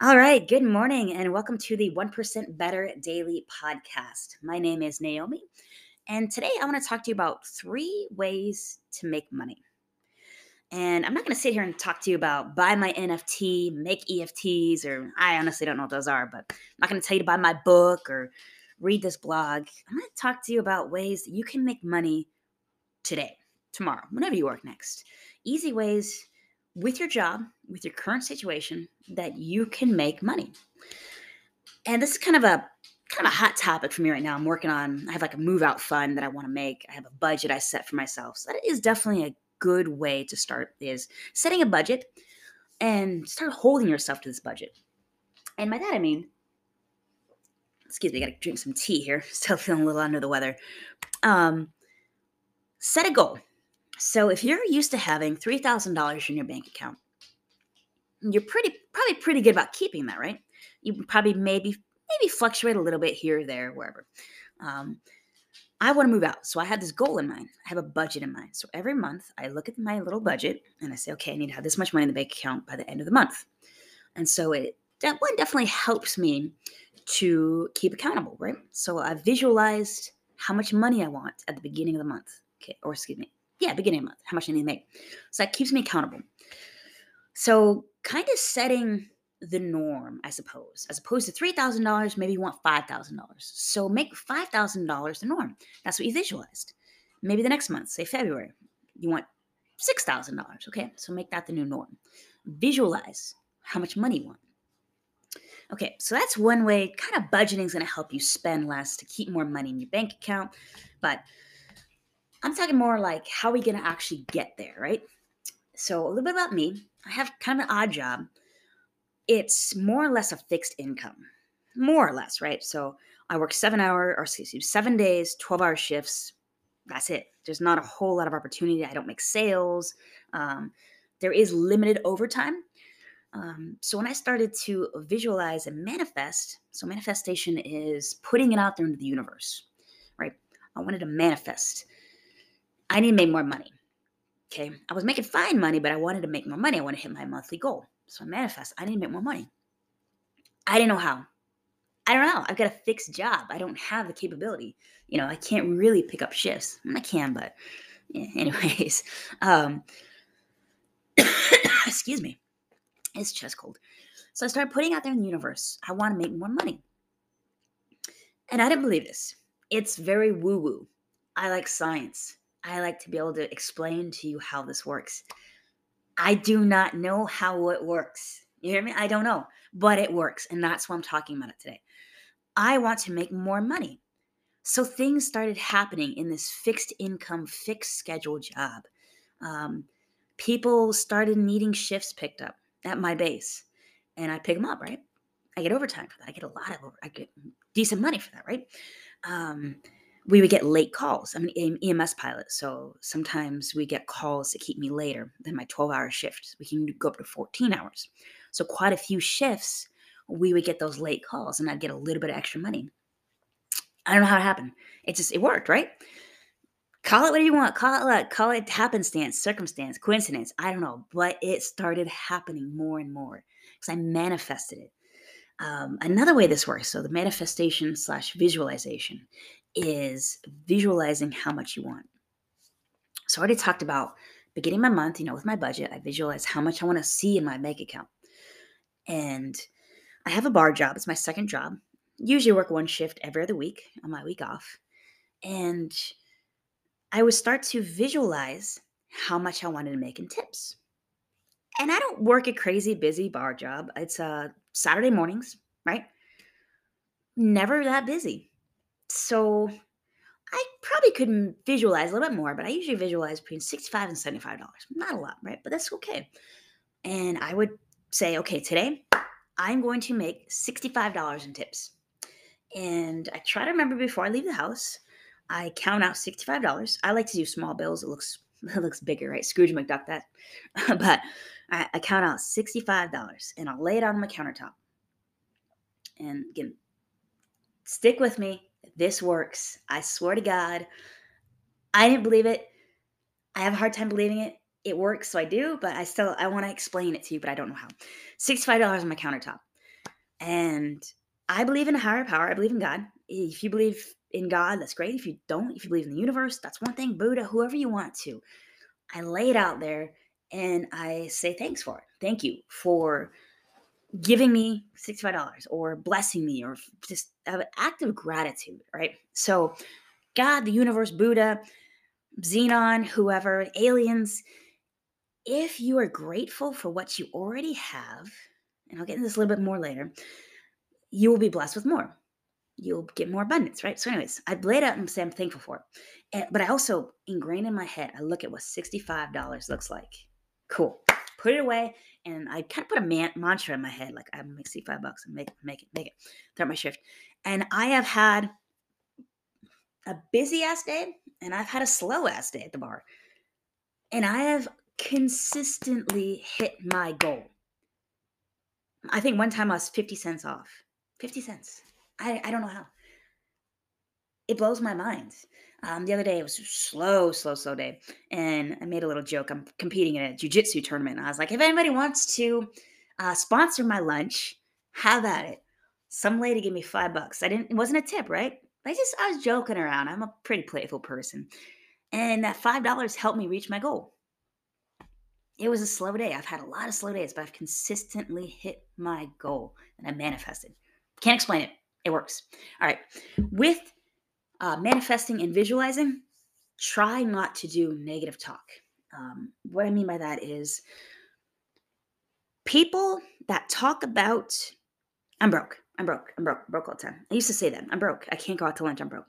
All right, good morning and welcome to the 1% Better Daily Podcast. My name is Naomi, and today I want to talk to you about three ways to make money. And I'm not going to sit here and talk to you about buy my NFT, make EFTs, or I honestly don't know what those are, but I'm not going to tell you to buy my book or read this blog. I'm going to talk to you about ways you can make money today, tomorrow, whenever you work next. Easy ways with your job, with your current situation, that you can make money. And this is kind of a kind of a hot topic for me right now. I'm working on I have like a move out fund that I want to make. I have a budget I set for myself. So that is definitely a good way to start is setting a budget and start holding yourself to this budget. And by that I mean excuse me, I gotta drink some tea here. Still feeling a little under the weather. Um, set a goal. So if you're used to having $3,000 in your bank account, you're pretty probably pretty good about keeping that, right? You probably maybe maybe fluctuate a little bit here, there, wherever. Um, I want to move out, so I have this goal in mind. I have a budget in mind. So every month, I look at my little budget and I say, okay, I need to have this much money in the bank account by the end of the month. And so it that one definitely helps me to keep accountable, right? So I visualized how much money I want at the beginning of the month. Okay, or excuse me, yeah, beginning of month, how much I need to make. So that keeps me accountable. So kind of setting the norm, I suppose. As opposed to $3,000, maybe you want $5,000. So make $5,000 the norm. That's what you visualized. Maybe the next month, say February, you want $6,000. Okay, so make that the new norm. Visualize how much money you want. Okay, so that's one way. Kind of budgeting is going to help you spend less to keep more money in your bank account. But I'm talking more like how are we going to actually get there, right? So, a little bit about me. I have kind of an odd job. It's more or less a fixed income, more or less, right? So, I work seven hour or excuse me, seven days, 12 hour shifts. That's it. There's not a whole lot of opportunity. I don't make sales. Um, there is limited overtime. Um, so when I started to visualize and manifest, so manifestation is putting it out there into the universe, right? I wanted to manifest I need to make more money. Okay. I was making fine money, but I wanted to make more money. I want to hit my monthly goal. So I manifest. I need to make more money. I didn't know how. I don't know. I've got a fixed job. I don't have the capability. You know, I can't really pick up shifts. I can, but yeah, anyways. Um, excuse me. It's chest cold. So I started putting out there in the universe. I want to make more money. And I didn't believe this. It's very woo woo. I like science. I like to be able to explain to you how this works. I do not know how it works. You hear me? I don't know, but it works. And that's why I'm talking about it today. I want to make more money. So things started happening in this fixed income, fixed schedule job. Um, people started needing shifts picked up at my base, and I pick them up, right? I get overtime for that. I get a lot of, I get decent money for that, right? Um, we would get late calls. I'm an EMS pilot, so sometimes we get calls to keep me later than my 12 hour shift. We can go up to 14 hours. So, quite a few shifts, we would get those late calls and I'd get a little bit of extra money. I don't know how it happened. It just, it worked, right? Call it what you want. Call it like, call it happenstance, circumstance, coincidence. I don't know. But it started happening more and more because I manifested it. Um, another way this works so the manifestation slash visualization is visualizing how much you want. So I already talked about beginning my month, you know, with my budget, I visualize how much I want to see in my bank account. And I have a bar job, it's my second job. Usually work one shift every other week on my week off. And I would start to visualize how much I wanted to make in tips. And I don't work a crazy busy bar job. It's uh Saturday mornings, right? Never that busy. So I probably couldn't visualize a little bit more, but I usually visualize between 65 and $75. Not a lot, right? But that's okay. And I would say, okay, today I'm going to make $65 in tips. And I try to remember before I leave the house, I count out $65. I like to do small bills. It looks it looks bigger, right? Scrooge McDuck that. but I, I count out $65 and I'll lay it on my countertop. And again, stick with me this works. I swear to God. I didn't believe it. I have a hard time believing it. It works, so I do, but I still I want to explain it to you, but I don't know how. $65 on my countertop. And I believe in a higher power. I believe in God. If you believe in God, that's great. If you don't, if you believe in the universe, that's one thing. Buddha, whoever you want to. I lay it out there and I say thanks for it. Thank you for giving me $65 or blessing me or just an act of gratitude, right? So, God, the universe, Buddha, Xenon, whoever, aliens, if you are grateful for what you already have, and I'll get into this a little bit more later, you will be blessed with more. You'll get more abundance, right? So, anyways, I laid out and say I'm thankful for it. And, but I also ingrained in my head, I look at what $65 looks like. Cool. Put it away. And I kind of put a man- mantra in my head, like I'm make 65 bucks and make it, make it, make it throughout my shift. And I have had a busy ass day and I've had a slow ass day at the bar. And I have consistently hit my goal. I think one time I was 50 cents off. 50 cents. I, I don't know how. It blows my mind. Um, the other day it was a slow, slow, slow day, and I made a little joke. I'm competing in a jujitsu tournament. I was like, if anybody wants to uh, sponsor my lunch, have at it. Some lady gave me five bucks. I didn't. It wasn't a tip, right? I just I was joking around. I'm a pretty playful person, and that five dollars helped me reach my goal. It was a slow day. I've had a lot of slow days, but I've consistently hit my goal and I manifested. Can't explain it. It works. All right. With uh, manifesting and visualizing, try not to do negative talk. Um, what I mean by that is people that talk about, I'm broke, I'm broke, I'm broke, broke all the time. I used to say that I'm broke. I can't go out to lunch. I'm broke.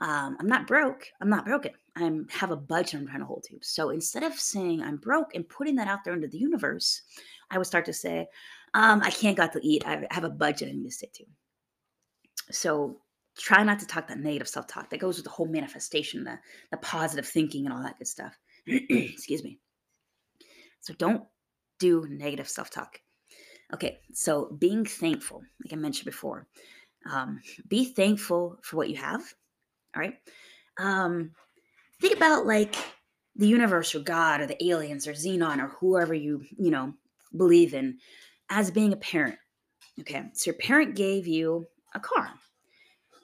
Um, I'm not broke. I'm not broken. I have a budget I'm trying to hold to. So instead of saying I'm broke and putting that out there into the universe, I would start to say, um, I can't go out to eat. I have a budget I need to stick to. So try not to talk that negative self talk that goes with the whole manifestation, the, the positive thinking, and all that good stuff. Excuse me. So don't do negative self talk. Okay, so being thankful, like I mentioned before, um, be thankful for what you have. All right. Um, think about like the universe or God or the aliens or Xenon or whoever you, you know, believe in as being a parent. Okay. So your parent gave you a car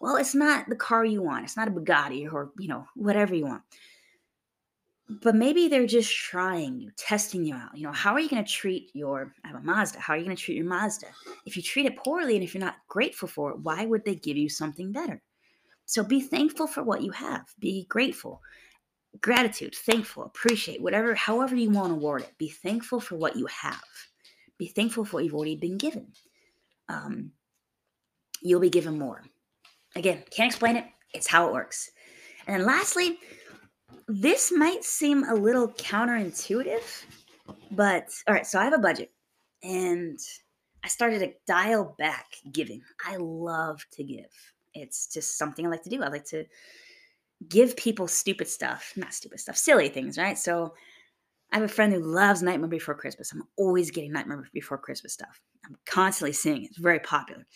well, it's not the car you want. It's not a Bugatti or, you know, whatever you want. But maybe they're just trying you, testing you out. You know, how are you going to treat your, I have a Mazda. How are you going to treat your Mazda? If you treat it poorly and if you're not grateful for it, why would they give you something better? So be thankful for what you have. Be grateful. Gratitude, thankful, appreciate, whatever, however you want to word it. Be thankful for what you have. Be thankful for what you've already been given. Um, you'll be given more. Again, can't explain it. It's how it works. And then lastly, this might seem a little counterintuitive, but all right, so I have a budget and I started to dial back giving. I love to give. It's just something I like to do. I like to give people stupid stuff, not stupid stuff, silly things, right? So I have a friend who loves Nightmare Before Christmas. I'm always getting Nightmare Before Christmas stuff. I'm constantly seeing it. It's very popular.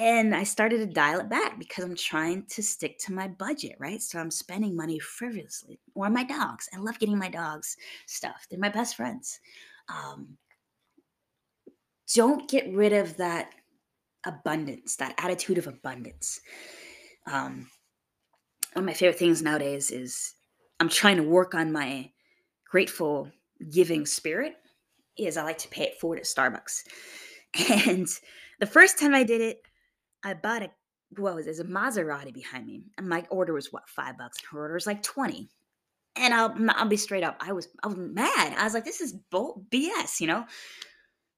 And I started to dial it back because I'm trying to stick to my budget, right? So I'm spending money frivolously. Or my dogs. I love getting my dogs stuff. They're my best friends. Um, don't get rid of that abundance, that attitude of abundance. Um, one of my favorite things nowadays is I'm trying to work on my grateful giving spirit. Is I like to pay it forward at Starbucks. And the first time I did it, I bought a what was? There's a Maserati behind me, and my order was what five bucks, and her order was like twenty. And I'll I'll be straight up. I was I was mad. I was like, this is bull BS. You know,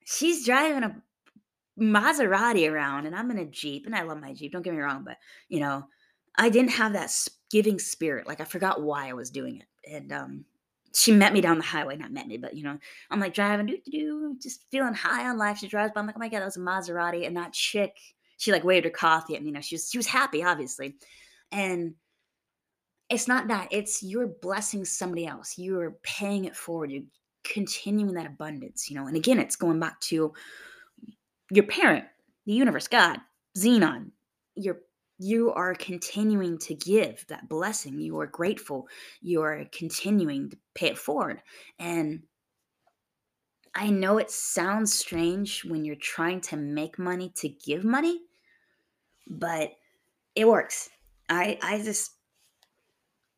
she's driving a Maserati around, and I'm in a Jeep, and I love my Jeep. Don't get me wrong, but you know, I didn't have that giving spirit. Like I forgot why I was doing it, and um, she met me down the highway. Not met me, but you know, I'm like driving, do do, just feeling high on life. She drives by. I'm like, oh my god, that was a Maserati, and that chick she like waved her coffee at me. You know, she was she was happy, obviously. And it's not that, it's you're blessing somebody else. You're paying it forward. You're continuing that abundance, you know. And again, it's going back to your parent, the universe, God, Xenon. You're you are continuing to give that blessing. You are grateful. You are continuing to pay it forward. And I know it sounds strange when you're trying to make money to give money, but it works. I I just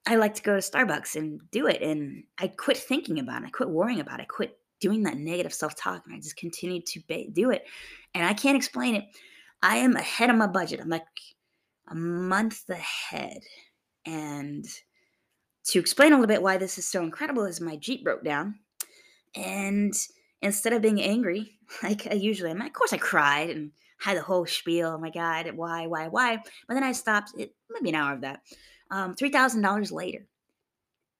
I like to go to Starbucks and do it and I quit thinking about it. I quit worrying about it. I quit doing that negative self-talk and I just continued to ba- do it. And I can't explain it. I am ahead of my budget. I'm like a month ahead. And to explain a little bit why this is so incredible is my Jeep broke down. And instead of being angry, like I usually am, of course I cried and had the whole spiel. Oh my God, why, why, why? But then I stopped, it, maybe an hour of that. Um, $3,000 later.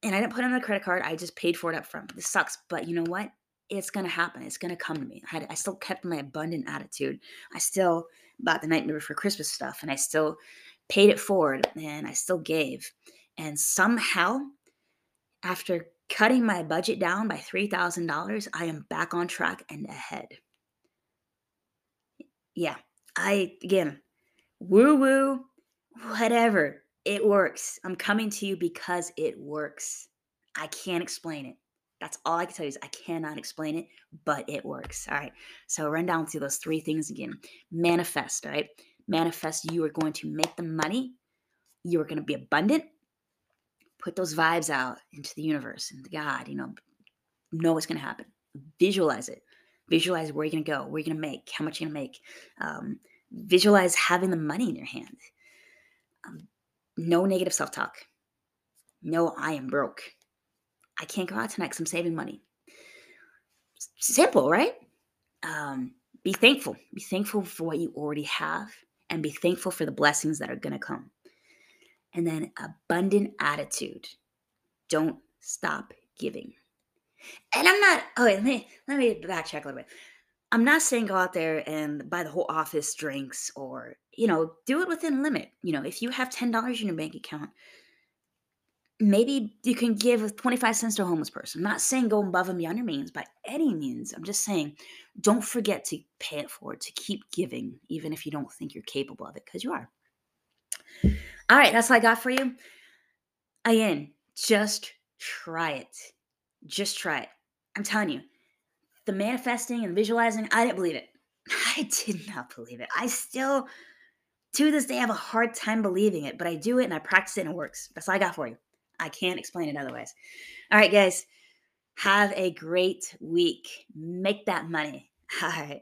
And I didn't put it on a credit card. I just paid for it up front. This sucks. But you know what? It's going to happen. It's going to come to me. I, had, I still kept my abundant attitude. I still bought the Nightmare for Christmas stuff and I still paid it forward and I still gave. And somehow, after cutting my budget down by $3,000, I am back on track and ahead. Yeah, I, again, woo woo, whatever. It works. I'm coming to you because it works. I can't explain it. That's all I can tell you is I cannot explain it, but it works. All right. So run down through those three things again. Manifest, right? Manifest you are going to make the money. You are going to be abundant put those vibes out into the universe and God, you know, know what's going to happen. Visualize it. Visualize where you're going to go, where you're going to make, how much you're going to make. Um, visualize having the money in your hand. Um, no negative self talk. No, I am broke. I can't go out tonight because I'm saving money. Simple, right? Um, be thankful. Be thankful for what you already have and be thankful for the blessings that are going to come and then abundant attitude. Don't stop giving. And I'm not, oh, wait, let me, let me backtrack a little bit. I'm not saying go out there and buy the whole office drinks or, you know, do it within limit. You know, if you have $10 in your bank account, maybe you can give 25 cents to a homeless person. I'm not saying go above and beyond your means by any means. I'm just saying don't forget to pay it forward, to keep giving, even if you don't think you're capable of it, because you are. All right, that's all I got for you. Again, just try it. Just try it. I'm telling you, the manifesting and visualizing, I didn't believe it. I did not believe it. I still, to this day, have a hard time believing it, but I do it and I practice it and it works. That's all I got for you. I can't explain it otherwise. All right, guys, have a great week. Make that money. All right.